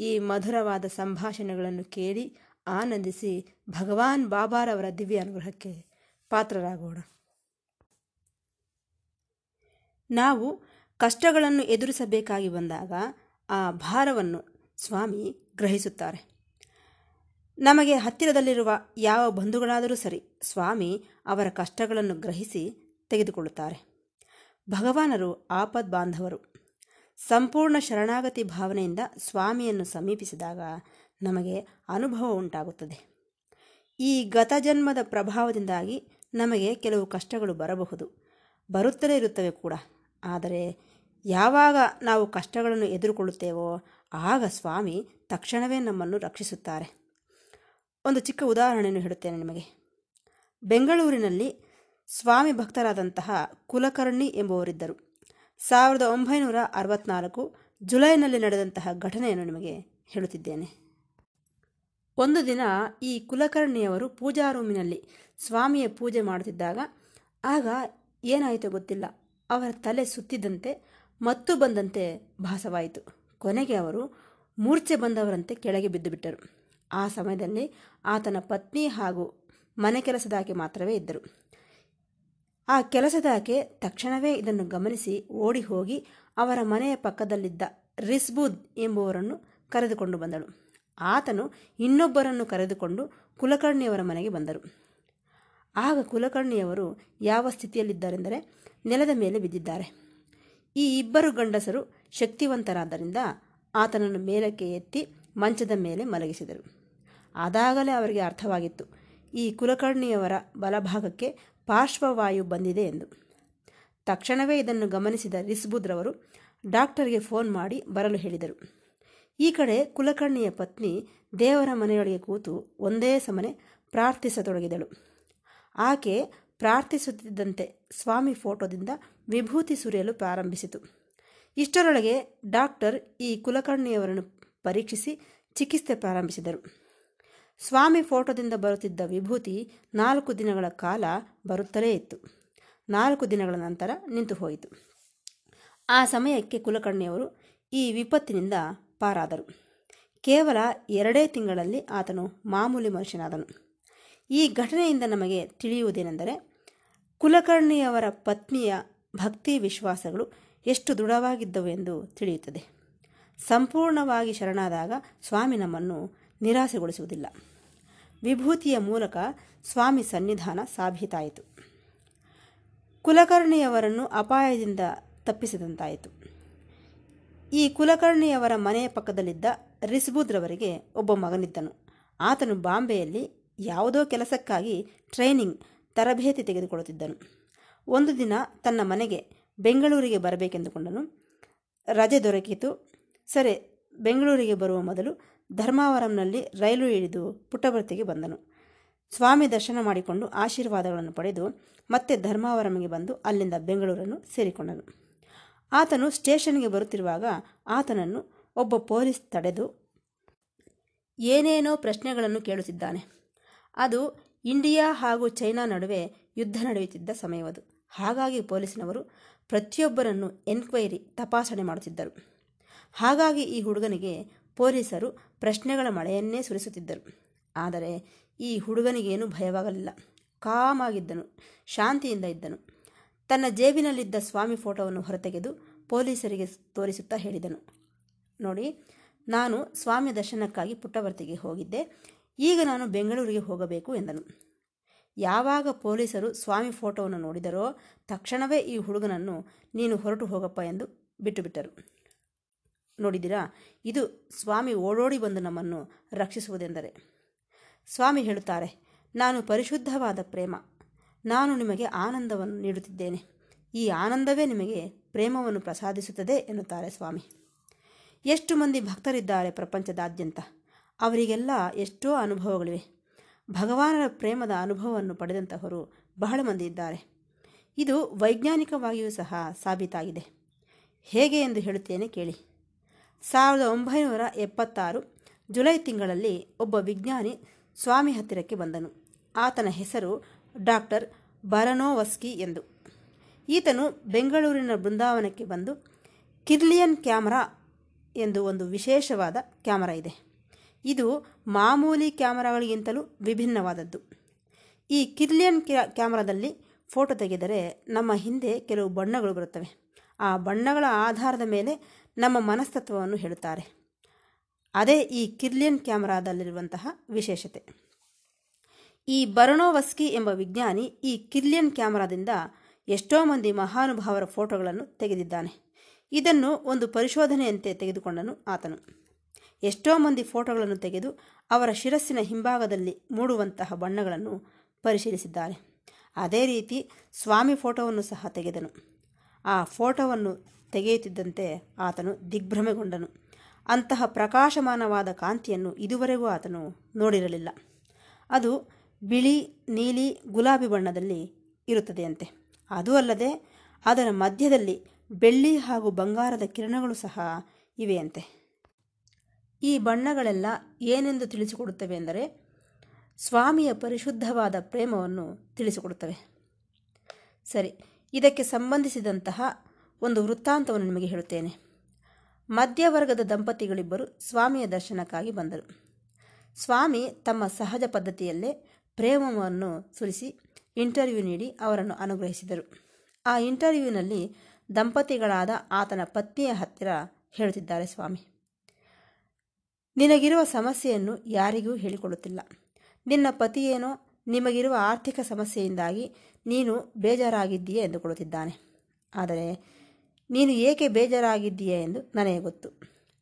ಈ ಮಧುರವಾದ ಸಂಭಾಷಣೆಗಳನ್ನು ಕೇಳಿ ಆನಂದಿಸಿ ಭಗವಾನ್ ಬಾಬಾರವರ ದಿವ್ಯ ಅನುಗ್ರಹಕ್ಕೆ ಪಾತ್ರರಾಗೋಣ. ನಾವು ಕಷ್ಟಗಳನ್ನು ಎದುರಿಸಬೇಕಾಗಿ ಬಂದಾಗ ಆ ಭಾರವನ್ನು ಸ್ವಾಮಿ ಗ್ರಹಿಸುತ್ತಾರೆ. ನಮಗೆ ಹತ್ತಿರದಲ್ಲಿರುವ ಯಾವ ಬಂಧುಗಳಾದರೂ ಸರಿ ಸ್ವಾಮಿ ಅವರ ಕಷ್ಟಗಳನ್ನು ಗ್ರಹಿಸಿ ತೆಗೆದುಕೊಳ್ಳುತ್ತಾರೆ. ಭಗವಾನರು ಆಪದ್ ಬಾಂಧವರು ಸಂಪೂರ್ಣ ಶರಣಾಗತಿ ಭಾವನೆಯಿಂದ ಸ್ವಾಮಿಯನ್ನು ಸಮೀಪಿಸಿದಾಗ ನಮಗೆ ಅನುಭವ ಉಂಟಾಗುತ್ತದೆ. ಈ ಗತಜನ್ಮದ ಪ್ರಭಾವದಿಂದಾಗಿ ನಮಗೆ ಕೆಲವು ಕಷ್ಟಗಳು ಬರಬಹುದು. ಬರುತ್ತಲೇ ಇರುತ್ತವೆ ಕೂಡ. ಆದರೆ ಯಾವಾಗ ನಾವು ಕಷ್ಟಗಳನ್ನು ಎದುರುಕೊಳ್ಳುತ್ತೇವೋ ಆಗ ಸ್ವಾಮಿ ತಕ್ಷಣವೇ ನಮ್ಮನ್ನು ರಕ್ಷಿಸುತ್ತಾರೆ. ಒಂದು ಚಿಕ್ಕ ಉದಾಹರಣೆಯನ್ನು ಹೇಳುತ್ತೇನೆ ನಿಮಗೆ. ಬೆಂಗಳೂರಿನಲ್ಲಿ ಸ್ವಾಮಿ ಭಕ್ತರಾದಂತಹ ಕುಲಕರ್ಣಿ ಎಂಬುವರಿದ್ದರು ಸಾವಿರದ ಒಂಬೈನೂರ ಅರವತ್ನಾಲ್ಕು ಜುಲೈನಲ್ಲಿ ನಡೆದಂತಹ ಘಟನೆಯನ್ನು ನಿಮಗೆ ಹೇಳುತ್ತಿದ್ದೇನೆ. ಒಂದು ದಿನ ಈ ಕುಲಕರ್ಣಿಯವರು ಪೂಜಾ ರೂಮಿನಲ್ಲಿ ಸ್ವಾಮಿಯ ಪೂಜೆ ಮಾಡುತ್ತಿದ್ದಾಗ ಆಗ ಏನಾಯಿತೋ ಗೊತ್ತಿಲ್ಲ. ಅವರ ತಲೆ ಸುತ್ತಿದ್ದಂತೆ ಮತ್ತು ಬಂದಂತೆ ಭಾಸವಾಯಿತು. ಕೊನೆಗೆ ಅವರು ಮೂರ್ಛೆ ಬಂದವರಂತೆ ಕೆಳಗೆ ಬಿದ್ದುಬಿಟ್ಟರು ಆ ಸಮಯದಲ್ಲಿ ಆತನ ಪತ್ನಿ ಹಾಗೂ ಮನೆ ಕೆಲಸದಾಕೆ ಮಾತ್ರವೇ ಇದ್ದರು. ಆ ಕೆಲಸದಾಕೆ ತಕ್ಷಣವೇ ಇದನ್ನು ಗಮನಿಸಿ ಓಡಿ ಹೋಗಿ ಅವರ ಮನೆಯ ಪಕ್ಕದಲ್ಲಿದ್ದ ರಿಸ್ಬುದ್ ಎಂಬುವರನ್ನು ಕರೆದುಕೊಂಡು ಬಂದಳು. ಆತನು ಇನ್ನೊಬ್ಬರನ್ನು ಕರೆದುಕೊಂಡು ಕುಲಕರ್ಣಿಯವರ ಮನೆಗೆ ಬಂದರು. ಆಗ ಕುಲಕರ್ಣಿಯವರು ಯಾವ ಸ್ಥಿತಿಯಲ್ಲಿದ್ದಾರೆಂದರೆ ನೆಲದ ಮೇಲೆ ಬಿದ್ದಿದ್ದಾರೆ. ಈ ಇಬ್ಬರು ಗಂಡಸರು ಶಕ್ತಿವಂತರಾದ್ದರಿಂದ ಆತನನ್ನು ಮೇಲಕ್ಕೆ ಎತ್ತಿ ಮಂಚದ ಮೇಲೆ ಮಲಗಿಸಿದರು. ಅದಾಗಲೇ ಅವರಿಗೆ ಅರ್ಥವಾಗಿತ್ತು, ಈ ಕುಲಕರ್ಣಿಯವರ ಬಲಭಾಗಕ್ಕೆ ಪಾರ್ಶ್ವವಾಯು ಬಂದಿದೆ ಎಂದು. ತಕ್ಷಣವೇ ಇದನ್ನು ಗಮನಿಸಿದ ರಿಸ್ಬುದ್ರವರು ಡಾಕ್ಟರ್ಗೆ ಫೋನ್ ಮಾಡಿ ಬರಲು ಹೇಳಿದರು. ಈ ಕಡೆ ಕುಲಕರ್ಣಿಯ ಪತ್ನಿ ದೇವರ ಮನೆಯೊಳಗೆ ಕೂತು ಒಂದೇ ಸಮನೆ ಪ್ರಾರ್ಥಿಸತೊಡಗಿದಳು. ಆಕೆ ಪ್ರಾರ್ಥಿಸುತ್ತಿದ್ದಂತೆ ಸ್ವಾಮಿ ಫೋಟೋದಿಂದ ವಿಭೂತಿ ಸುರಿಯಲು ಪ್ರಾರಂಭಿಸಿತು. ಇಷ್ಟರೊಳಗೆ ಡಾಕ್ಟರ್ ಈ ಕುಲಕರ್ಣಿಯವರನ್ನು ಪರೀಕ್ಷಿಸಿ ಚಿಕಿತ್ಸೆ ಪ್ರಾರಂಭಿಸಿದರು. ಸ್ವಾಮಿ ಫೋಟೋದಿಂದ ಬರುತ್ತಿದ್ದ ವಿಭೂತಿ ನಾಲ್ಕು ದಿನಗಳ ಕಾಲ ಬರುತ್ತಲೇ ಇತ್ತು. ನಾಲ್ಕು ದಿನಗಳ ನಂತರ ನಿಂತು ಹೋಯಿತು. ಆ ಸಮಯಕ್ಕೆ ಕುಲಕರ್ಣಿಯವರು ಈ ವಿಪತ್ತಿನಿಂದ ಪಾರಾದರು. ಕೇವಲ ಎರಡೇ ತಿಂಗಳಲ್ಲಿ ಆತನು ಮಾಮೂಲಿ ಮನುಷ್ಯನಾದನು. ಈ ಘಟನೆಯಿಂದ ನಮಗೆ ತಿಳಿಯುವುದೇನೆಂದರೆ, ಕುಲಕರ್ಣಿಯವರ ಪತ್ನಿಯ ಭಕ್ತಿ ವಿಶ್ವಾಸಗಳು ಎಷ್ಟು ದೃಢವಾಗಿದ್ದವು ಎಂದು ತಿಳಿಯುತ್ತದೆ. ಸಂಪೂರ್ಣವಾಗಿ ಶರಣಾದಾಗ ಸ್ವಾಮಿ ನಮ್ಮನ್ನು ನಿರಾಸೆಗೊಳಿಸುವುದಿಲ್ಲ. ವಿಭೂತಿಯ ಮೂಲಕ ಸ್ವಾಮಿ ಸನ್ನಿಧಾನ ಸಾಬೀತಾಯಿತು. ಕುಲಕರ್ಣಿಯವರನ್ನು ಅಪಾಯದಿಂದ ತಪ್ಪಿಸಿದಂತಾಯಿತು. ಈ ಕುಲಕರ್ಣಿಯವರ ಮನೆಯ ಪಕ್ಕದಲ್ಲಿದ್ದ ರಿಸ್ಬುದ್ರವರಿಗೆ ಒಬ್ಬ ಮಗನಿದ್ದನು. ಆತನು ಬಾಂಬೆಯಲ್ಲಿ ಯಾವುದೋ ಕೆಲಸಕ್ಕಾಗಿ ಟ್ರೈನಿಂಗ್, ತರಬೇತಿ ತೆಗೆದುಕೊಳ್ಳುತ್ತಿದ್ದನು. ಒಂದು ದಿನ ತನ್ನ ಮನೆಗೆ ಬೆಂಗಳೂರಿಗೆ ಬರಬೇಕೆಂದುಕೊಂಡನು. ರಜೆ ದೊರಕಿತು. ಸರಿ, ಬೆಂಗಳೂರಿಗೆ ಬರುವ ಮೊದಲು ಧರ್ಮಾವರಂನಲ್ಲಿ ರೈಲು ಇಳಿದು ಪುಟ್ಟಭರ್ತಿಗೆ ಬಂದನು. ಸ್ವಾಮಿ ದರ್ಶನ ಮಾಡಿಕೊಂಡು ಆಶೀರ್ವಾದಗಳನ್ನು ಪಡೆದು ಮತ್ತೆ ಧರ್ಮಾವರಂಗೆ ಬಂದು ಅಲ್ಲಿಂದ ಬೆಂಗಳೂರನ್ನು ಸೇರಿಕೊಂಡನು. ಆತನು ಸ್ಟೇಷನ್ಗೆ ಬರುತ್ತಿರುವಾಗ ಆತನನ್ನು ಒಬ್ಬ ಪೊಲೀಸ್ ತಡೆದು ಏನೇನೋ ಪ್ರಶ್ನೆಗಳನ್ನು ಕೇಳುತ್ತಿದ್ದಾನೆ ಅದು ಇಂಡಿಯಾ ಹಾಗೂ ಚೈನಾ ನಡುವೆ ಯುದ್ಧ ನಡೆಯುತ್ತಿದ್ದ ಸಮಯವದು. ಹಾಗಾಗಿ ಪೊಲೀಸಿನವರು ಪ್ರತಿಯೊಬ್ಬರನ್ನು ಎನ್ಕ್ವೈರಿ, ತಪಾಸಣೆ ಮಾಡುತ್ತಿದ್ದರು. ಹಾಗಾಗಿ ಈ ಹುಡುಗನಿಗೆ ಪೊಲೀಸರು ಪ್ರಶ್ನೆಗಳ ಮಳೆಯನ್ನೇ ಸುರಿಸುತ್ತಿದ್ದರು. ಆದರೆ ಈ ಹುಡುಗನಿಗೇನು ಭಯವಾಗಲಿಲ್ಲ. ಕಾಮಾಗಿದ್ದನು, ಶಾಂತಿಯಿಂದ ಇದ್ದನು. ತನ್ನ ಜೇಬಿನಲ್ಲಿದ್ದ ಸ್ವಾಮಿ ಫೋಟೋವನ್ನು ಹೊರತೆಗೆದು ಪೊಲೀಸರಿಗೆ ತೋರಿಸುತ್ತಾ ಹೇಳಿದನು. ನೋಡಿ, ನಾನು ಸ್ವಾಮಿ ದರ್ಶನಕ್ಕಾಗಿ ಪುಟ್ಟವರ್ತಿಗೆ ಹೋಗಿದ್ದೆ. ಈಗ ನಾನು ಬೆಂಗಳೂರಿಗೆ ಹೋಗಬೇಕು ಎಂದನು. ಯಾವಾಗ ಪೊಲೀಸರು ಸ್ವಾಮಿ ಫೋಟೋವನ್ನು ನೋಡಿದರೋ ತಕ್ಷಣವೇ ಈ ಹುಡುಗನನ್ನು ನೀನು ಹೊರಟು ಹೋಗಪ್ಪ ಎಂದು ಬಿಟ್ಟುಬಿಟ್ಟರು. ನೋಡಿದಿರಾ ಇದು ಸ್ವಾಮಿ ಓಡೋಡಿ ಬಂದು ನಮ್ಮನ್ನು ರಕ್ಷಿಸುವುದೆಂದರೆ. ಸ್ವಾಮಿ ಹೇಳುತ್ತಾರೆ, ನಾನು ಪರಿಶುದ್ಧವಾದ ಪ್ರೇಮ. ನಾನು ನಿಮಗೆ ಆನಂದವನ್ನು ನೀಡುತ್ತಿದ್ದೇನೆ. ಈ ಆನಂದವೇ ನಿಮಗೆ ಪ್ರೇಮವನ್ನು ಪ್ರಸಾದಿಸುತ್ತದೆ ಎನ್ನುತ್ತಾರೆ ಸ್ವಾಮಿ. ಎಷ್ಟು ಮಂದಿ ಭಕ್ತರಿದ್ದಾರೆ ಪ್ರಪಂಚದಾದ್ಯಂತ. ಅವರಿಗೆಲ್ಲ ಎಷ್ಟೋ ಅನುಭವಗಳಿವೆ. ಭಗವಾನರ ಪ್ರೇಮದ ಅನುಭವವನ್ನು ಪಡೆದಂತಹವರು ಬಹಳ ಮಂದಿ ಇದ್ದಾರೆ. ಇದು ವೈಜ್ಞಾನಿಕವಾಗಿಯೂ ಸಹ ಸಾಬೀತಾಗಿದೆ. ಹೇಗೆ ಎಂದು ಹೇಳುತ್ತೇನೆ ಕೇಳಿ. ಸಾವಿರದ ಒಂಬೈನೂರ ಎಪ್ಪತ್ತಾರು ಜುಲೈ ತಿಂಗಳಲ್ಲಿ ಒಬ್ಬ ವಿಜ್ಞಾನಿ ಸ್ವಾಮಿ ಹತ್ತಿರಕ್ಕೆ ಬಂದನು. ಆತನ ಹೆಸರು ಡಾಕ್ಟರ್ ಬರನೋವಸ್ಕಿ ಎಂದು. ಈತನು ಬೆಂಗಳೂರಿನ ಬೃಂದಾವನಕ್ಕೆ ಬಂದು, ಕಿರ್ಲಿಯನ್ ಕ್ಯಾಮರಾ ಎಂದು ಒಂದು ವಿಶೇಷವಾದ ಕ್ಯಾಮರಾ ಇದೆ. ಇದು ಮಾಮೂಲಿ ಕ್ಯಾಮರಾಗಳಿಗಿಂತಲೂ ವಿಭಿನ್ನವಾದದ್ದು. ಈ ಕಿರ್ಲಿಯನ್ ಕ್ಯಾಮರಾದಲ್ಲಿ ಫೋಟೋ ತೆಗೆದರೆ ನಮ್ಮ ಹಿಂದೆ ಕೆಲವು ಬಣ್ಣಗಳು ಬರುತ್ತವೆ. ಆ ಬಣ್ಣಗಳ ಆಧಾರದ ಮೇಲೆ ನಮ್ಮ ಮನಸ್ತತ್ವವನ್ನು ಹೇಳುತ್ತಾರೆ ಅದೇ ಈ ಕಿರ್ಲಿಯನ್ ಕ್ಯಾಮರಾದಲ್ಲಿರುವಂತಹ ವಿಶೇಷತೆ. ಈ ಬರಣೋವಸ್ಕಿ ಎಂಬ ವಿಜ್ಞಾನಿ ಈ ಕಿರ್ಲಿಯನ್ ಕ್ಯಾಮರಾದಿಂದ ಎಷ್ಟೋ ಮಂದಿ ಮಹಾನುಭಾವರ ಫೋಟೋಗಳನ್ನು ತೆಗೆದಿದ್ದಾನೆ. ಇದನ್ನು ಒಂದು ಪರಿಶೋಧನೆಯಂತೆ ತೆಗೆದುಕೊಂಡನು ಆತನು. ಎಷ್ಟೋ ಮಂದಿ ಫೋಟೋಗಳನ್ನು ತೆಗೆದು ಅವರ ಶಿರಸ್ಸಿನ ಹಿಂಭಾಗದಲ್ಲಿ ಮೂಡುವಂತಹ ಬಣ್ಣಗಳನ್ನು ಪರಿಶೀಲಿಸಿದ್ದಾರೆ. ಅದೇ ರೀತಿ ಸ್ವಾಮಿ ಫೋಟೋವನ್ನು ಸಹ ತೆಗೆದನು. ಆ ಫೋಟೋವನ್ನು ತೆಗೆಯುತ್ತಿದ್ದಂತೆ ಆತನು ದಿಗ್ಭ್ರಮೆಗೊಂಡನು. ಅಂತಹ ಪ್ರಕಾಶಮಾನವಾದ ಕಾಂತಿಯನ್ನು ಇದುವರೆಗೂ ಆತನು ನೋಡಿರಲಿಲ್ಲ. ಅದು ಬಿಳಿ, ನೀಲಿ, ಗುಲಾಬಿ ಬಣ್ಣದಲ್ಲಿ ಇರುತ್ತದೆಯಂತೆ. ಅದೂ ಅಲ್ಲದೆ ಅದರ ಮಧ್ಯದಲ್ಲಿ ಬೆಳ್ಳಿ ಹಾಗೂ ಬಂಗಾರದ ಕಿರಣಗಳು ಸಹ ಇವೆಯಂತೆ. ಈ ಬಣ್ಣಗಳೆಲ್ಲ ಏನೆಂದು ತಿಳಿಸಿಕೊಡುತ್ತವೆ ಎಂದರೆ ಸ್ವಾಮಿಯ ಪರಿಶುದ್ಧವಾದ ಪ್ರೇಮವನ್ನು ತಿಳಿಸಿಕೊಡುತ್ತವೆ. ಸರಿ, ಇದಕ್ಕೆ ಸಂಬಂಧಿಸಿದಂತಹ ಒಂದು ವೃತ್ತಾಂತವನ್ನು ನಿಮಗೆ ಹೇಳುತ್ತೇನೆ. ಮಧ್ಯವರ್ಗದ ದಂಪತಿಗಳಿಬ್ಬರು ಸ್ವಾಮಿಯ ದರ್ಶನಕ್ಕಾಗಿ ಬಂದರು. ಸ್ವಾಮಿ ತಮ್ಮ ಸಹಜ ಪದ್ಧತಿಯಲ್ಲೇ ಪ್ರೇಮವನ್ನು ಸುರಿಸಿ ಇಂಟರ್ವ್ಯೂ ನೀಡಿ ಅವರನ್ನು ಅನುಗ್ರಹಿಸಿದರು. ಆ ಇಂಟರ್ವ್ಯೂನಲ್ಲಿ ದಂಪತಿಗಳಾದ ಆತನ ಪತ್ನಿಯ ಹತ್ತಿರ ಹೇಳುತ್ತಿದ್ದಾರೆ ಸ್ವಾಮಿ. ನಿನಗಿರುವ ಸಮಸ್ಯೆಯನ್ನು ಯಾರಿಗೂ ಹೇಳಿಕೊಳ್ಳುತ್ತಿಲ್ಲ ನಿನ್ನ ಪತಿಯೇನೋ ನಿಮಗಿರುವ ಆರ್ಥಿಕ ಸಮಸ್ಯೆಯಿಂದಾಗಿ ನೀನು ಬೇಜಾರಾಗಿದ್ದೀಯೇ ಎಂದುಕೊಳ್ಳುತ್ತಿದ್ದಾನೆ. ಆದರೆ ನೀನು ಏಕೆ ಬೇಜಾರಾಗಿದ್ದೀಯ ಎಂದು ನನಗೆ ಗೊತ್ತು.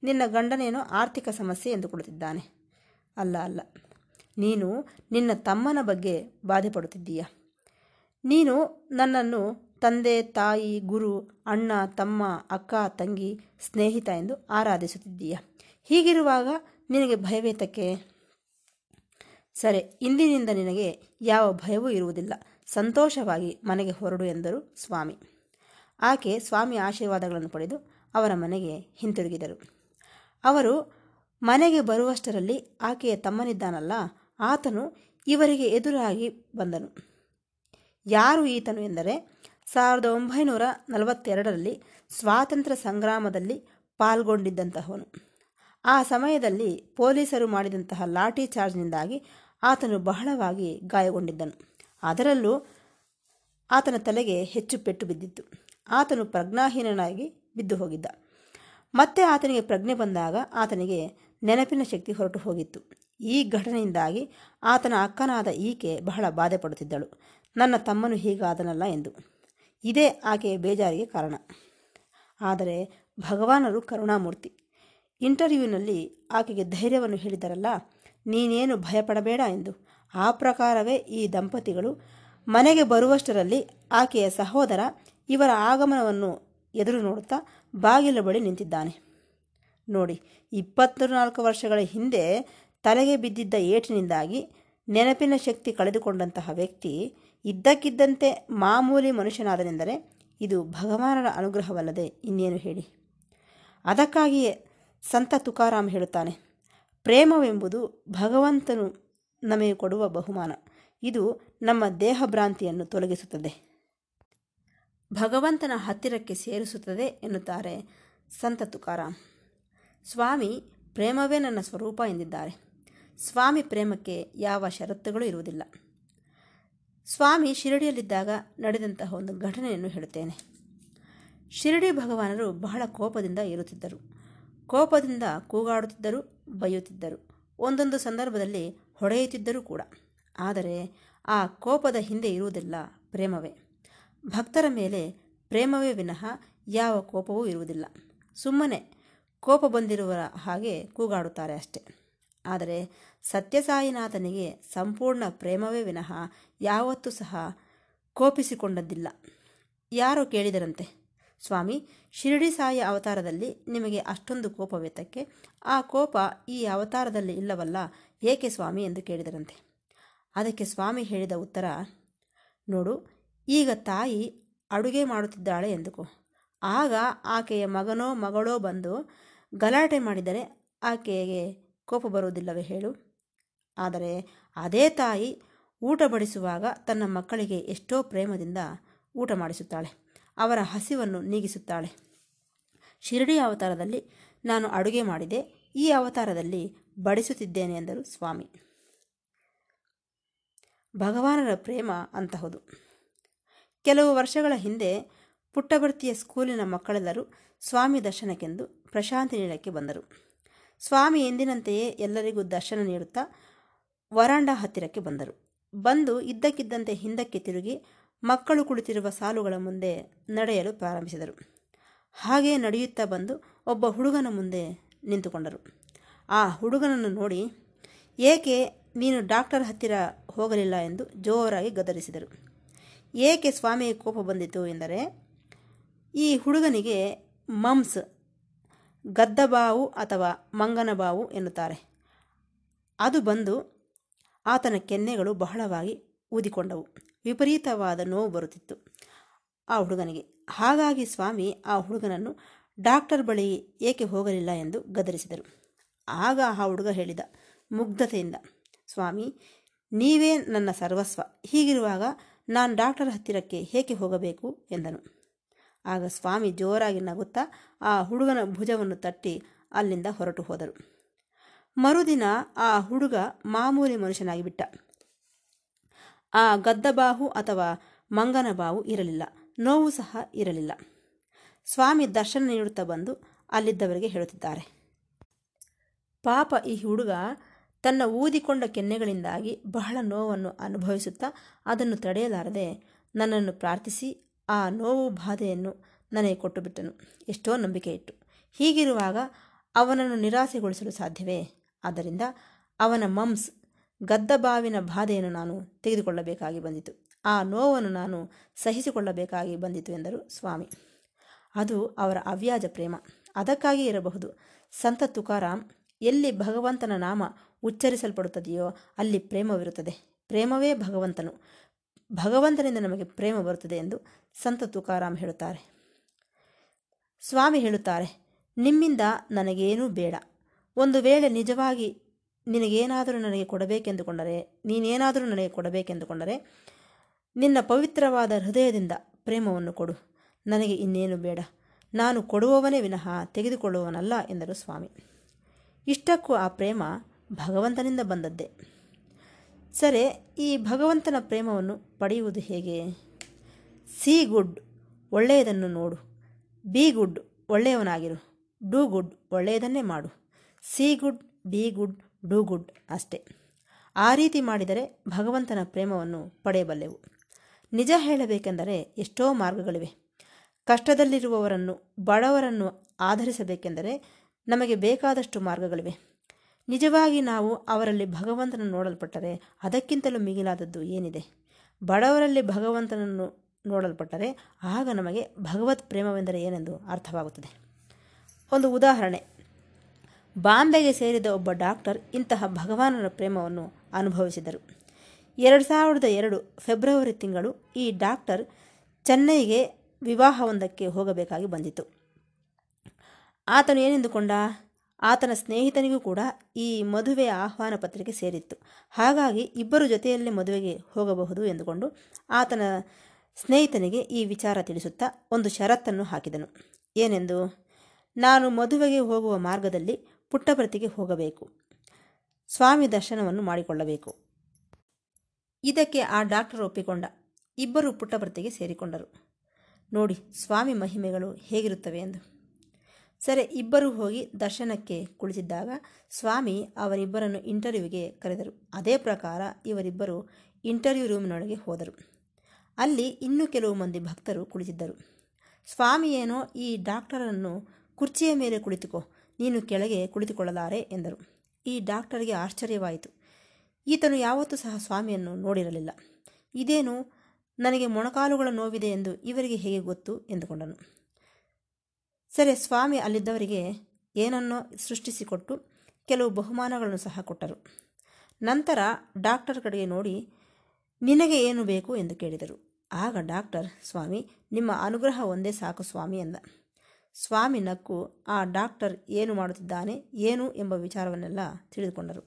ನಿನ್ನ ಗಂಡನೇನು ಆರ್ಥಿಕ ಸಮಸ್ಯೆ ಎಂದು ಕೊಡುತ್ತಿದ್ದಾನೆ. ಅಲ್ಲ ಅಲ್ಲ. ನೀನು ನಿನ್ನ ತಮ್ಮನ ಬಗ್ಗೆ ಬಾಧೆ ಪಡುತ್ತಿದ್ದೀಯ ನೀನು ನನ್ನನ್ನು ತಂದೆ, ತಾಯಿ, ಗುರು, ಅಣ್ಣ, ತಮ್ಮ, ಅಕ್ಕ, ತಂಗಿ, ಸ್ನೇಹಿತ ಎಂದು ಆರಾಧಿಸುತ್ತಿದ್ದೀಯ? ಹೀಗಿರುವಾಗ ನಿನಗೆ ಭಯವೇತಕ್ಕೆ? ಸರಿ, ಇಂದಿನಿಂದ ನಿನಗೆ ಯಾವ ಭಯವೂ ಇರುವುದಿಲ್ಲ. ಸಂತೋಷವಾಗಿ ಮನೆಗೆ ಹೊರಡು ಎಂದರು ಸ್ವಾಮಿ. ಆಕೆ ಸ್ವಾಮಿ ಆಶೀರ್ವಾದಗಳನ್ನು ಪಡೆದು ಅವರ ಮನೆಗೆ ಹಿಂತಿರುಗಿದರು. ಅವರು ಮನೆಗೆ ಬರುವಷ್ಟರಲ್ಲಿ ಆಕೆಯ ತಮ್ಮನಿದ್ದಾನಲ್ಲ, ಆತನು ಇವರಿಗೆ ಎದುರಾಗಿ ಬಂದನು. ಯಾರು ಈತನು ಎಂದರೆ, ಸಾವಿರದ ಒಂಬೈನೂರ ನಲವತ್ತೆರಡರಲ್ಲಿ ಸ್ವಾತಂತ್ರ್ಯ ಸಂಗ್ರಾಮದಲ್ಲಿ ಪಾಲ್ಗೊಂಡಿದ್ದಂತಹವನು. ಆ ಸಮಯದಲ್ಲಿ ಪೊಲೀಸರು ಮಾಡಿದಂತಹ ಲಾಠಿ ಚಾರ್ಜ್ನಿಂದಾಗಿ ಆತನು ಬಹಳವಾಗಿ ಗಾಯಗೊಂಡಿದ್ದನು. ಅದರಲ್ಲೂ ಆತನ ತಲೆಗೆ ಹೆಚ್ಚು ಪೆಟ್ಟು ಬಿದ್ದಿತ್ತು. ಆತನು ಪ್ರಜ್ಞಾಹೀನನಾಗಿ ಬಿದ್ದು ಹೋಗಿದ್ದ ಮತ್ತೆ ಆತನಿಗೆ ಪ್ರಜ್ಞೆ ಬಂದಾಗ ಆತನಿಗೆ ನೆನಪಿನ ಶಕ್ತಿ ಹೊರಟು ಹೋಗಿತ್ತು. ಈ ಘಟನೆಯಿಂದಾಗಿ ಆತನ ಅಕ್ಕನಾದ ಈಕೆ ಬಹಳ ಬಾಧೆ ಪಡುತ್ತಿದ್ದಳು ನನ್ನ ತಮ್ಮನು ಹೀಗಾದನಲ್ಲ ಎಂದು. ಇದೇ ಆಕೆಯ ಬೇಜಾರಿಗೆ ಕಾರಣ. ಆದರೆ ಭಗವಾನರು ಕರುಣಾಮೂರ್ತಿ. ಇಂಟರ್ವ್ಯೂನಲ್ಲಿ ಆಕೆಗೆ ಧೈರ್ಯವನ್ನು ಹೇಳಿದರಲ್ಲ, ನೀನೇನು ಭಯಪಡಬೇಡ ಎಂದು. ಆ ಪ್ರಕಾರವೇ ಈ ದಂಪತಿಗಳು ಮನೆಗೆ ಬರುವಷ್ಟರಲ್ಲಿ ಆಕೆಯ ಸಹೋದರ ಇವರ ಆಗಮನವನ್ನು ಎದುರು ನೋಡುತ್ತಾ ಬಾಗಿಲ ಬಳಿ ನಿಂತಿದ್ದಾನೆ. ನೋಡಿ ಇಪ್ಪತ್ತು ನಾಲ್ಕು ವರ್ಷಗಳ ಹಿಂದೆ ತಲೆಗೆ ಬಿದ್ದಿದ್ದ ಏಟಿನಿಂದಾಗಿ ನೆನಪಿನ ಶಕ್ತಿ ಕಳೆದುಕೊಂಡಂತಹ ವ್ಯಕ್ತಿ ಇದ್ದಕ್ಕಿದ್ದಂತೆ ಮಾಮೂಲಿ ಮನುಷ್ಯನಾದನೆಂದರೆ ಇದು ಭಗವಾನರ ಅನುಗ್ರಹವಲ್ಲದೆ ಇನ್ನೇನು ಹೇಳಿ. ಅದಕ್ಕಾಗಿಯೇ ಸಂತ ತುಕಾರಾಮ್ ಹೇಳುತ್ತಾನೆ, ಪ್ರೇಮವೆಂಬುದು ಭಗವಂತನು ನಮಗೆ ಕೊಡುವ ಬಹುಮಾನ. ಇದು ನಮ್ಮ ದೇಹಭ್ರಾಂತಿಯನ್ನು ತೊಲಗಿಸುತ್ತದೆ. ಭಗವಂತನ ಹತ್ತಿರಕ್ಕೆ ಸೇರಿಸುತ್ತದೆ ಎನ್ನುತ್ತಾರೆ ಸಂತ ತುಕಾರಾಮ್. ಸ್ವಾಮಿ ಪ್ರೇಮವೇ ನನ್ನ ಸ್ವರೂಪ ಎಂದಿದ್ದಾರೆ. ಸ್ವಾಮಿ ಪ್ರೇಮಕ್ಕೆ ಯಾವ ಷರತ್ತುಗಳು ಇರುವುದಿಲ್ಲ. ಸ್ವಾಮಿ ಶಿರಡಿಯಲ್ಲಿದ್ದಾಗ ನಡೆದಂತಹ ಒಂದು ಘಟನೆಯನ್ನು ಹೇಳುತ್ತೇನೆ. ಶಿರಡಿ ಭಗವಾನರು ಬಹಳ ಕೋಪದಿಂದ ಇರುತ್ತಿದ್ದರು. ಕೋಪದಿಂದ ಕೂಗಾಡುತ್ತಿದ್ದರು, ಬೈಯುತ್ತಿದ್ದರು. ಒಂದೊಂದು ಸಂದರ್ಭದಲ್ಲಿ ಹೊಡೆಯುತ್ತಿದ್ದರೂ ಕೂಡ. ಆದರೆ ಆ ಕೋಪದ ಹಿಂದೆ ಇರುವುದಿಲ್ಲ ಪ್ರೇಮವೇ. ಭಕ್ತರ ಮೇಲೆ ಪ್ರೇಮವೇ ವಿನಃ ಯಾವ ಕೋಪವೂ ಇರುವುದಿಲ್ಲ. ಸುಮ್ಮನೆ ಕೋಪ ಬಂದಿರುವರ ಹಾಗೆ ಕೂಗಾಡುತ್ತಾರೆ ಅಷ್ಟೆ. ಆದರೆ ಸತ್ಯಸಾಯಿನಾಥನಿಗೆ ಸಂಪೂರ್ಣ ಪ್ರೇಮವೇ ವಿನಃ ಯಾವತ್ತೂ ಸಹ ಕೋಪಿಸಿಕೊಂಡದ್ದಿಲ್ಲ. ಯಾರೋ ಕೇಳಿದರಂತೆ, ಸ್ವಾಮಿ, ಶಿರಡಿ ಸಾಯಿ ಅವತಾರದಲ್ಲಿ ನಿಮಗೆ ಅಷ್ಟೊಂದು ಕೋಪವೆತ್ತಕ್ಕೆ ಆ ಕೋಪ ಈ ಅವತಾರದಲ್ಲಿ ಇಲ್ಲವಲ್ಲ, ಏಕೆ ಸ್ವಾಮಿ? ಎಂದು ಕೇಳಿದರಂತೆ. ಅದಕ್ಕೆ ಸ್ವಾಮಿ ಹೇಳಿದ ಉತ್ತರ, ನೋಡು ಈಗ ತಾಯಿ ಅಡುಗೆ ಮಾಡುತ್ತಿದ್ದಾಳೆ ಎಂದುಕೋ. ಆಗ ಆಕೆಯ ಮಗನೋ ಮಗಳೋ ಬಂದು ಗಲಾಟೆ ಮಾಡಿದರೆ ಆಕೆಗೆ ಕೋಪ ಬರುವುದಿಲ್ಲವೇ ಹೇಳು. ಆದರೆ ಅದೇ ತಾಯಿ ಊಟ ಬಡಿಸುವಾಗ ತನ್ನ ಮಕ್ಕಳಿಗೆ ಎಷ್ಟೋ ಪ್ರೇಮದಿಂದ ಊಟ ಮಾಡಿಸುತ್ತಾಳೆ. ಅವರ ಹಸಿವನ್ನು ನೀಗಿಸುತ್ತಾಳೆ. ಶಿರಡಿ ಅವತಾರದಲ್ಲಿ ನಾನು ಅಡುಗೆ ಮಾಡಿದೆ, ಈ ಅವತಾರದಲ್ಲಿ ಬಡಿಸುತ್ತಿದ್ದೇನೆ ಎಂದರು ಸ್ವಾಮಿ. ಭಗವಾನರ ಪ್ರೇಮ ಅಂತಹುದು. ಕೆಲವು ವರ್ಷಗಳ ಹಿಂದೆ ಪುಟ್ಟಭರ್ತಿಯ ಸ್ಕೂಲಿನ ಮಕ್ಕಳೆಲ್ಲರೂ ಸ್ವಾಮಿ ದರ್ಶನಕ್ಕೆಂದು ಪ್ರಶಾಂತಿ ನೀಡಕ್ಕೆ ಬಂದರು. ಸ್ವಾಮಿ ಎಂದಿನಂತೆಯೇ ಎಲ್ಲರಿಗೂ ದರ್ಶನ ನೀಡುತ್ತಾ ವರಾಂಡ ಹತ್ತಿರಕ್ಕೆ ಬಂದರು. ಬಂದು ಇದ್ದಕ್ಕಿದ್ದಂತೆ ಹಿಂದಕ್ಕೆ ತಿರುಗಿ ಮಕ್ಕಳು ಕುಳಿತಿರುವ ಸಾಲುಗಳ ಮುಂದೆ ನಡೆಯಲು ಪ್ರಾರಂಭಿಸಿದರು. ಹಾಗೆ ನಡೆಯುತ್ತಾ ಬಂದು ಒಬ್ಬ ಹುಡುಗನ ಮುಂದೆ ನಿಂತುಕೊಂಡರು. ಆ ಹುಡುಗನನ್ನು ನೋಡಿ, ಏಕೆ ನೀನು ಡಾಕ್ಟರ್ ಹತ್ತಿರ ಹೋಗಲಿಲ್ಲ? ಎಂದು ಜೋರಾಗಿ ಗದರಿಸಿದರು. ಏಕೆ ಸ್ವಾಮಿಗೆ ಕೋಪ ಬಂದಿತು ಎಂದರೆ, ಈ ಹುಡುಗನಿಗೆ ಮಮ್ಸ್, ಗದ್ದಬಾವು ಅಥವಾ ಮಂಗನಬಾವು ಎನ್ನುತ್ತಾರೆ. ಅದು ಬಂದು ಆತನ ಕೆನ್ನೆಗಳು ಬಹಳವಾಗಿ ಊದಿಕೊಂಡವು. ವಿಪರೀತವಾದ ನೋವು ಬರುತ್ತಿತ್ತು ಆ ಹುಡುಗನಿಗೆ. ಹಾಗಾಗಿ ಸ್ವಾಮಿ ಆ ಹುಡುಗನನ್ನು ಡಾಕ್ಟರ್ ಬಳಿ ಏಕೆ ಹೋಗಲಿಲ್ಲ ಎಂದು ಗದರಿಸಿದರು. ಆಗ ಆ ಹುಡುಗ ಹೇಳಿದ ಮುಗ್ಧತೆಯಿಂದ, ಸ್ವಾಮಿ, ನೀವೇ ನನ್ನ ಸರ್ವಸ್ವ. ಹೀಗಿರುವಾಗ ನಾನು ಡಾಕ್ಟರ್ ಹತ್ತಿರಕ್ಕೆ ಏಕೆ ಹೋಗಬೇಕು? ಎಂದನು. ಆಗ ಸ್ವಾಮಿ ಜೋರಾಗಿ ನಗುತ್ತಾ ಆ ಹುಡುಗನ ಭುಜವನ್ನು ತಟ್ಟಿ ಅಲ್ಲಿಂದ ಹೊರಟು ಹೋದರು. ಮರುದಿನ ಆ ಹುಡುಗ ಮಾಮೂಲಿ ಮನುಷ್ಯನಾಗಿ ಬಿಟ್ಟ ಆ ಗದ್ದಬಾಹು ಅಥವಾ ಮಂಗನ ಬಾವು ಇರಲಿಲ್ಲ. ನೋವು ಸಹ ಇರಲಿಲ್ಲ. ಸ್ವಾಮಿ ದರ್ಶನ ನೀಡುತ್ತಾ ಬಂದು ಅಲ್ಲಿದ್ದವರಿಗೆ ಹೇಳುತ್ತಿದ್ದಾರೆ. ಪಾಪ ಈ ಹುಡುಗ ತನ್ನ ಊದಿಕೊಂಡ ಕೆನ್ನೆಗಳಿಂದಾಗಿ ಬಹಳ ನೋವನ್ನು ಅನುಭವಿಸುತ್ತಾ ಅದನ್ನು ತಡೆಯಲಾರದೆ ನನ್ನನ್ನು ಪ್ರಾರ್ಥಿಸಿ ಆ ನೋವು ಬಾಧೆಯನ್ನು ನನಗೆ ಕೊಟ್ಟು ಬಿಟ್ಟನು ಎಷ್ಟೋ ನಂಬಿಕೆ ಇಟ್ಟು ಹೀಗಿರುವಾಗ ಅವನನ್ನು ನಿರಾಸೆಗೊಳಿಸಲು ಸಾಧ್ಯವೇ? ಆದ್ದರಿಂದ ಅವನ ಮಮ್ಸ್ ಗದ್ದಬಾವಿನ ಬಾಧೆಯನ್ನು ನಾನು ತೆಗೆದುಕೊಳ್ಳಬೇಕಾಗಿ ಬಂದಿತು. ಆ ನೋವನ್ನು ನಾನು ಸಹಿಸಿಕೊಳ್ಳಬೇಕಾಗಿ ಬಂದಿತು ಎಂದರು ಸ್ವಾಮಿ. ಅದು ಅವರ ಅವ್ಯಾಜ ಪ್ರೇಮ. ಅದಕ್ಕಾಗಿ ಇರಬಹುದು. ಸಂತ ತುಕಾರಾಮ್, ಎಲ್ಲಿ ಭಗವಂತನ ನಾಮ ಉಚ್ಚರಿಸಲ್ಪಡುತ್ತದೆಯೋ ಅಲ್ಲಿ ಪ್ರೇಮವಿರುತ್ತದೆ. ಪ್ರೇಮವೇ ಭಗವಂತನು. ಭಗವಂತನಿಂದ ನಮಗೆ ಪ್ರೇಮ ಬರುತ್ತದೆ ಎಂದು ಸಂತ ತುಕಾರಾಮ್ ಹೇಳುತ್ತಾರೆ. ಸ್ವಾಮಿ ಹೇಳುತ್ತಾರೆ, ನಿಮ್ಮಿಂದ ನನಗೇನೂ ಬೇಡ. ಒಂದು ವೇಳೆ ನಿಜವಾಗಿ ನಿನಗೇನಾದರೂ ನನಗೆ ಕೊಡಬೇಕೆಂದುಕೊಂಡರೆ, ನೀನೇನಾದರೂ ನನಗೆ ಕೊಡಬೇಕೆಂದುಕೊಂಡರೆ, ನಿನ್ನ ಪವಿತ್ರವಾದ ಹೃದಯದಿಂದ ಪ್ರೇಮವನ್ನು ಕೊಡು. ನನಗೆ ಇನ್ನೇನು ಬೇಡ. ನಾನು ಕೊಡುವವನೇ ವಿನಃ ತೆಗೆದುಕೊಳ್ಳುವವನಲ್ಲ ಎಂದರು ಸ್ವಾಮಿ. ಇಷ್ಟಕ್ಕೂ ಆ ಪ್ರೇಮ ಭಗವಂತನಿಂದ ಬಂದದ್ದೇ. ಸರಿ, ಈ ಭಗವಂತನ ಪ್ರೇಮವನ್ನು ಪಡೆಯುವುದು ಹೇಗೆ? ಸಿ ಗುಡ್, ಒಳ್ಳೆಯದನ್ನು ನೋಡು. ಬಿ ಗುಡ್, ಒಳ್ಳೆಯವನಾಗಿರು. ಡೂ ಗುಡ್, ಒಳ್ಳೆಯದನ್ನೇ ಮಾಡು. See good, be good, do good ಅಷ್ಟೇ. ಆ ರೀತಿ ಮಾಡಿದರೆ ಭಗವಂತನ ಪ್ರೇಮವನ್ನು ಪಡೆಯಬಲ್ಲೆವು. ನಿಜ ಹೇಳಬೇಕೆಂದರೆ ಎಷ್ಟೋ ಮಾರ್ಗಗಳಿವೆ. ಕಷ್ಟದಲ್ಲಿರುವವರನ್ನು, ಬಡವರನ್ನು ಆಧರಿಸಬೇಕೆಂದರೆ ನಮಗೆ ಬೇಕಾದಷ್ಟು ಮಾರ್ಗಗಳಿವೆ. ನಿಜವಾಗಿ ನಾವು ಅವರಲ್ಲಿ ಭಗವಂತನನ್ನು ನೋಡಲ್ಪಟ್ಟರೆ ಅದಕ್ಕಿಂತಲೂ ಮಿಗಿಲಾದದ್ದು ಏನಿದೆ? ಬಡವರಲ್ಲಿ ಭಗವಂತನನ್ನು ನೋಡಲ್ಪಟ್ಟರೆ ಆಗ ನಮಗೆ ಭಗವತ್ ಪ್ರೇಮವೆಂದರೆ ಏನೆಂದು ಅರ್ಥವಾಗುತ್ತದೆ? ಒಂದು ಉದಾಹರಣೆ. ಬಾಂಬೆಗೆ ಸೇರಿದ ಒಬ್ಬ ಡಾಕ್ಟರ್ ಇಂತಹ ಭಗವಾನರ ಪ್ರೇಮವನ್ನು ಅನುಭವಿಸಿದರು. ಎರಡು ಸಾವಿರದ ಎರಡು ಫೆಬ್ರವರಿ ತಿಂಗಳು ಈ ಡಾಕ್ಟರ್ ಚೆನ್ನೈಗೆ ವಿವಾಹವೊಂದಕ್ಕೆ ಹೋಗಬೇಕಾಗಿ ಬಂದಿತು ಆತನು ಏನೆಂದುಕೊಂಡ? ಆತನ ಸ್ನೇಹಿತನಿಗೂ ಕೂಡ ಈ ಮದುವೆಯ ಆಹ್ವಾನ ಪತ್ರಿಕೆ ಸೇರಿತ್ತು. ಹಾಗಾಗಿ ಇಬ್ಬರು ಜೊತೆಯಲ್ಲೇ ಮದುವೆಗೆ ಹೋಗಬಹುದು ಎಂದುಕೊಂಡು ಆತನ ಸ್ನೇಹಿತನಿಗೆ ಈ ವಿಚಾರ ತಿಳಿಸುತ್ತಾ ಒಂದು ಷರತ್ತನ್ನು ಹಾಕಿದನು. ಏನೆಂದು? ನಾನು ಮದುವೆಗೆ ಹೋಗುವ ಮಾರ್ಗದಲ್ಲಿ ಪುಟ್ಟಪ್ರತಿಗೆ ಹೋಗಬೇಕು. ಸ್ವಾಮಿ ದರ್ಶನವನ್ನು ಮಾಡಿಕೊಳ್ಳಬೇಕು. ಇದಕ್ಕೆ ಆ ಡಾಕ್ಟರ್ ಒಪ್ಪಿಕೊಂಡ. ಇಬ್ಬರು ಪುಟ್ಟಭರ್ತಿಗೆ ಸೇರಿಕೊಂಡರು. ನೋಡಿ, ಸ್ವಾಮಿ ಮಹಿಮೆಗಳು ಹೇಗಿರುತ್ತವೆ ಎಂದು. ಸರಿ, ಇಬ್ಬರು ಹೋಗಿ ದರ್ಶನಕ್ಕೆ ಕುಳಿತಿದ್ದಾಗ ಸ್ವಾಮಿ ಅವರಿಬ್ಬರನ್ನು ಇಂಟರ್ವ್ಯೂಗೆ ಕರೆದರು. ಅದೇ ಪ್ರಕಾರ ಇವರಿಬ್ಬರು ಇಂಟರ್ವ್ಯೂ ರೂಮ್ನೊಳಗೆ ಹೋದರು. ಅಲ್ಲಿ ಇನ್ನೂ ಕೆಲವು ಮಂದಿ ಭಕ್ತರು ಕುಳಿತಿದ್ದರು. ಸ್ವಾಮಿ ಏನೋ ಈ ಡಾಕ್ಟರನ್ನು ಕುರ್ಚಿಯ ಮೇಲೆ ಕುಳಿತುಕೋ, ನೀನು ಕೆಳಗೆ ಕುಳಿತುಕೊಳ್ಳಲಾರೆ ಎಂದರು. ಈ ಡಾಕ್ಟರ್ಗೆ ಆಶ್ಚರ್ಯವಾಯಿತು. ಈತನು ಯಾವತ್ತೂ ಸಹ ಸ್ವಾಮಿಯನ್ನು ನೋಡಿರಲಿಲ್ಲ. ಇದೇನು ನನಗೆ ಮೊಣಕಾಲುಗಳ ನೋವಿದೆ ಎಂದು ಇವರಿಗೆ ಹೇಗೆ ಗೊತ್ತು? ಎಂದುಕೊಂಡನು. ಸರಿ, ಸ್ವಾಮಿ ಅಲ್ಲಿದ್ದವರಿಗೆ ಏನನ್ನೋ ಸೃಷ್ಟಿಸಿಕೊಟ್ಟು ಕೆಲವು ಬಹುಮಾನಗಳನ್ನು ಸಹ ಕೊಟ್ಟರು. ನಂತರ ಡಾಕ್ಟರ್ ಕಡೆಗೆ ನೋಡಿ, ನಿನಗೆ ಏನು ಬೇಕು ಎಂದು ಕೇಳಿದರು. ಆಗ ಡಾಕ್ಟರ್, ಸ್ವಾಮಿ, ನಿಮ್ಮ ಅನುಗ್ರಹ ಒಂದೇ ಸಾಕು ಸ್ವಾಮಿ ಎಂದ. ಸ್ವಾಮಿ ನಕ್ಕು, ಆ ಡಾಕ್ಟರ್ ಏನು ಮಾಡುತ್ತಿದ್ದಾನೆ, ಏನು ಎಂಬ ವಿಚಾರವನ್ನೆಲ್ಲ ತಿಳಿದುಕೊಂಡರು.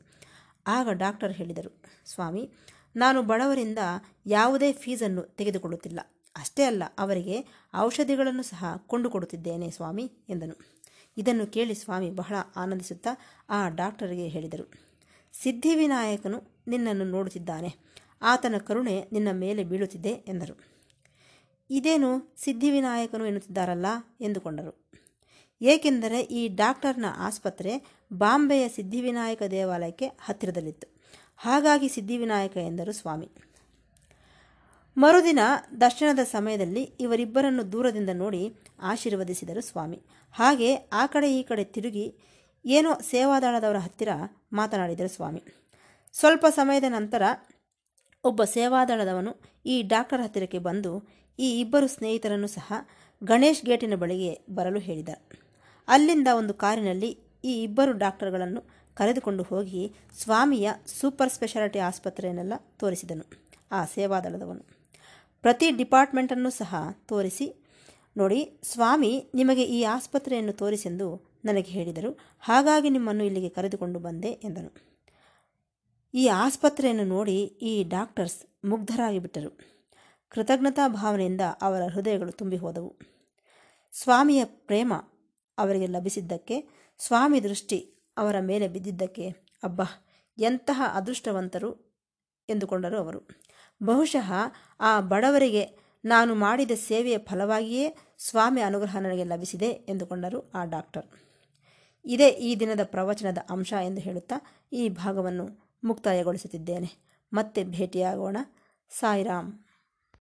ಆಗ ಡಾಕ್ಟರ್ ಹೇಳಿದರು, ಸ್ವಾಮಿ, ನಾನು ಬಡವರಿಂದ ಯಾವುದೇ ಫೀಸನ್ನು ತೆಗೆದುಕೊಳ್ಳುತ್ತಿಲ್ಲ. ಅಷ್ಟೇ ಅಲ್ಲ, ಅವರಿಗೆ ಔಷಧಿಗಳನ್ನು ಸಹ ಕೊಂಡುಕೊಡುತ್ತಿದ್ದೇನೆ ಸ್ವಾಮಿ ಎಂದನು. ಇದನ್ನು ಕೇಳಿ ಸ್ವಾಮಿ ಬಹಳ ಆನಂದಿಸುತ್ತಾ ಆ ಡಾಕ್ಟರಿಗೆ ಹೇಳಿದರು. ಸಿದ್ಧಿವಿನಾಯಕನು ನಿನ್ನನ್ನು ನೋಡುತ್ತಿದ್ದಾನೆ. ಆತನ ಕರುಣೆ ನಿನ್ನ ಮೇಲೆ ಬೀಳುತ್ತಿದೆ ಎಂದರು. ಇದೇನು ಸಿದ್ಧಿವಿನಾಯಕನು ಎನ್ನುತ್ತಿದ್ದಾರಲ್ಲ ಎಂದುಕೊಂಡರು. ಏಕೆಂದರೆ ಈ ಡಾಕ್ಟರ್ನ ಆಸ್ಪತ್ರೆ ಬಾಂಬೆಯ ಸಿದ್ಧಿವಿನಾಯಕ ದೇವಾಲಯಕ್ಕೆ ಹತ್ತಿರದಲ್ಲಿತ್ತು. ಹಾಗಾಗಿ ಸಿದ್ಧಿವಿನಾಯಕ ಎಂದರು ಸ್ವಾಮಿ. ಮರುದಿನ ದರ್ಶನದ ಸಮಯದಲ್ಲಿ ಇವರಿಬ್ಬರನ್ನು ದೂರದಿಂದ ನೋಡಿ ಆಶೀರ್ವದಿಸಿದರು ಸ್ವಾಮಿ. ಹಾಗೆ ಆ ಕಡೆ ಈ ಕಡೆ ತಿರುಗಿ ಏನೋ ಸೇವಾದಳದವರ ಹತ್ತಿರ ಮಾತನಾಡಿದರು ಸ್ವಾಮಿ. ಸ್ವಲ್ಪ ಸಮಯದ ನಂತರ ಒಬ್ಬ ಸೇವಾದಳದವನು ಈ ಡಾಕ್ಟರ್ ಹತ್ತಿರಕ್ಕೆ ಬಂದು ಈ ಇಬ್ಬರು ಸ್ನೇಹಿತರನ್ನು ಸಹ ಗಣೇಶ್ ಗೇಟಿನ ಬಳಿಗೆ ಬರಲು ಹೇಳಿದ. ಅಲ್ಲಿಂದ ಒಂದು ಕಾರಿನಲ್ಲಿ ಈ ಇಬ್ಬರು ಡಾಕ್ಟರ್ಗಳನ್ನು ಕರೆದುಕೊಂಡು ಹೋಗಿ ಸ್ವಾಮಿಯ ಸೂಪರ್ ಸ್ಪೆಷಾಲಿಟಿ ಆಸ್ಪತ್ರೆಯನ್ನೆಲ್ಲ ತೋರಿಸಿದನು. ಆ ಸೇವಾದಳದವನು ಪ್ರತಿ ಡಿಪಾರ್ಟ್ಮೆಂಟನ್ನು ಸಹ ತೋರಿಸಿ. ನೋಡಿ, ಸ್ವಾಮಿ ನಿಮಗೆ ಈ ಆಸ್ಪತ್ರೆಯನ್ನು ತೋರಿಸೆಂದು ನನಗೆ ಹೇಳಿದರು. ಹಾಗಾಗಿ ನಿಮ್ಮನ್ನು ಇಲ್ಲಿಗೆ ಕರೆದುಕೊಂಡು ಬಂದೆ ಎಂದನು ಈ ಆಸ್ಪತ್ರೆಯನ್ನು ನೋಡಿ ಈ ಡಾಕ್ಟರ್ಸ್ ಮುಗ್ಧರಾಗಿ ಬಿಟ್ಟರು ಕೃತಜ್ಞತಾ ಭಾವನೆಯಿಂದ ಅವರ ಹೃದಯಗಳು ತುಂಬಿ ಹೋದವು. ಸ್ವಾಮಿಯ ಪ್ರೇಮ ಅವರಿಗೆ ಲಭಿಸಿದ್ದಕ್ಕೆ, ಸ್ವಾಮಿ ದೃಷ್ಟಿ ಅವರ ಮೇಲೆ ಬಿದ್ದಿದ್ದಕ್ಕೆ, ಅಬ್ಬಾ, ಎಂತಹ ಅದೃಷ್ಟವಂತರು ಎಂದುಕೊಂಡರು ಅವರು. ಬಹುಶಃ ಆ ಬಡವರಿಗೆ ನಾನು ಮಾಡಿದ ಸೇವೆಯ ಫಲವಾಗಿಯೇ ಸ್ವಾಮಿ ಅನುಗ್ರಹ ನನಗೆ ಲಭಿಸಿದೆ ಎಂದುಕೊಂಡರು ಆ ಡಾಕ್ಟರ್. ಇದೇ ಈ ದಿನದ ಪ್ರವಚನದ ಅಂಶ ಎಂದು ಹೇಳುತ್ತಾ ಈ ಭಾಗವನ್ನು ಮುಕ್ತಾಯಗೊಳಿಸುತ್ತಿದ್ದೇನೆ. ಮತ್ತೆ ಭೇಟಿಯಾಗೋಣ. ಸಾಯಿರಾಮ್.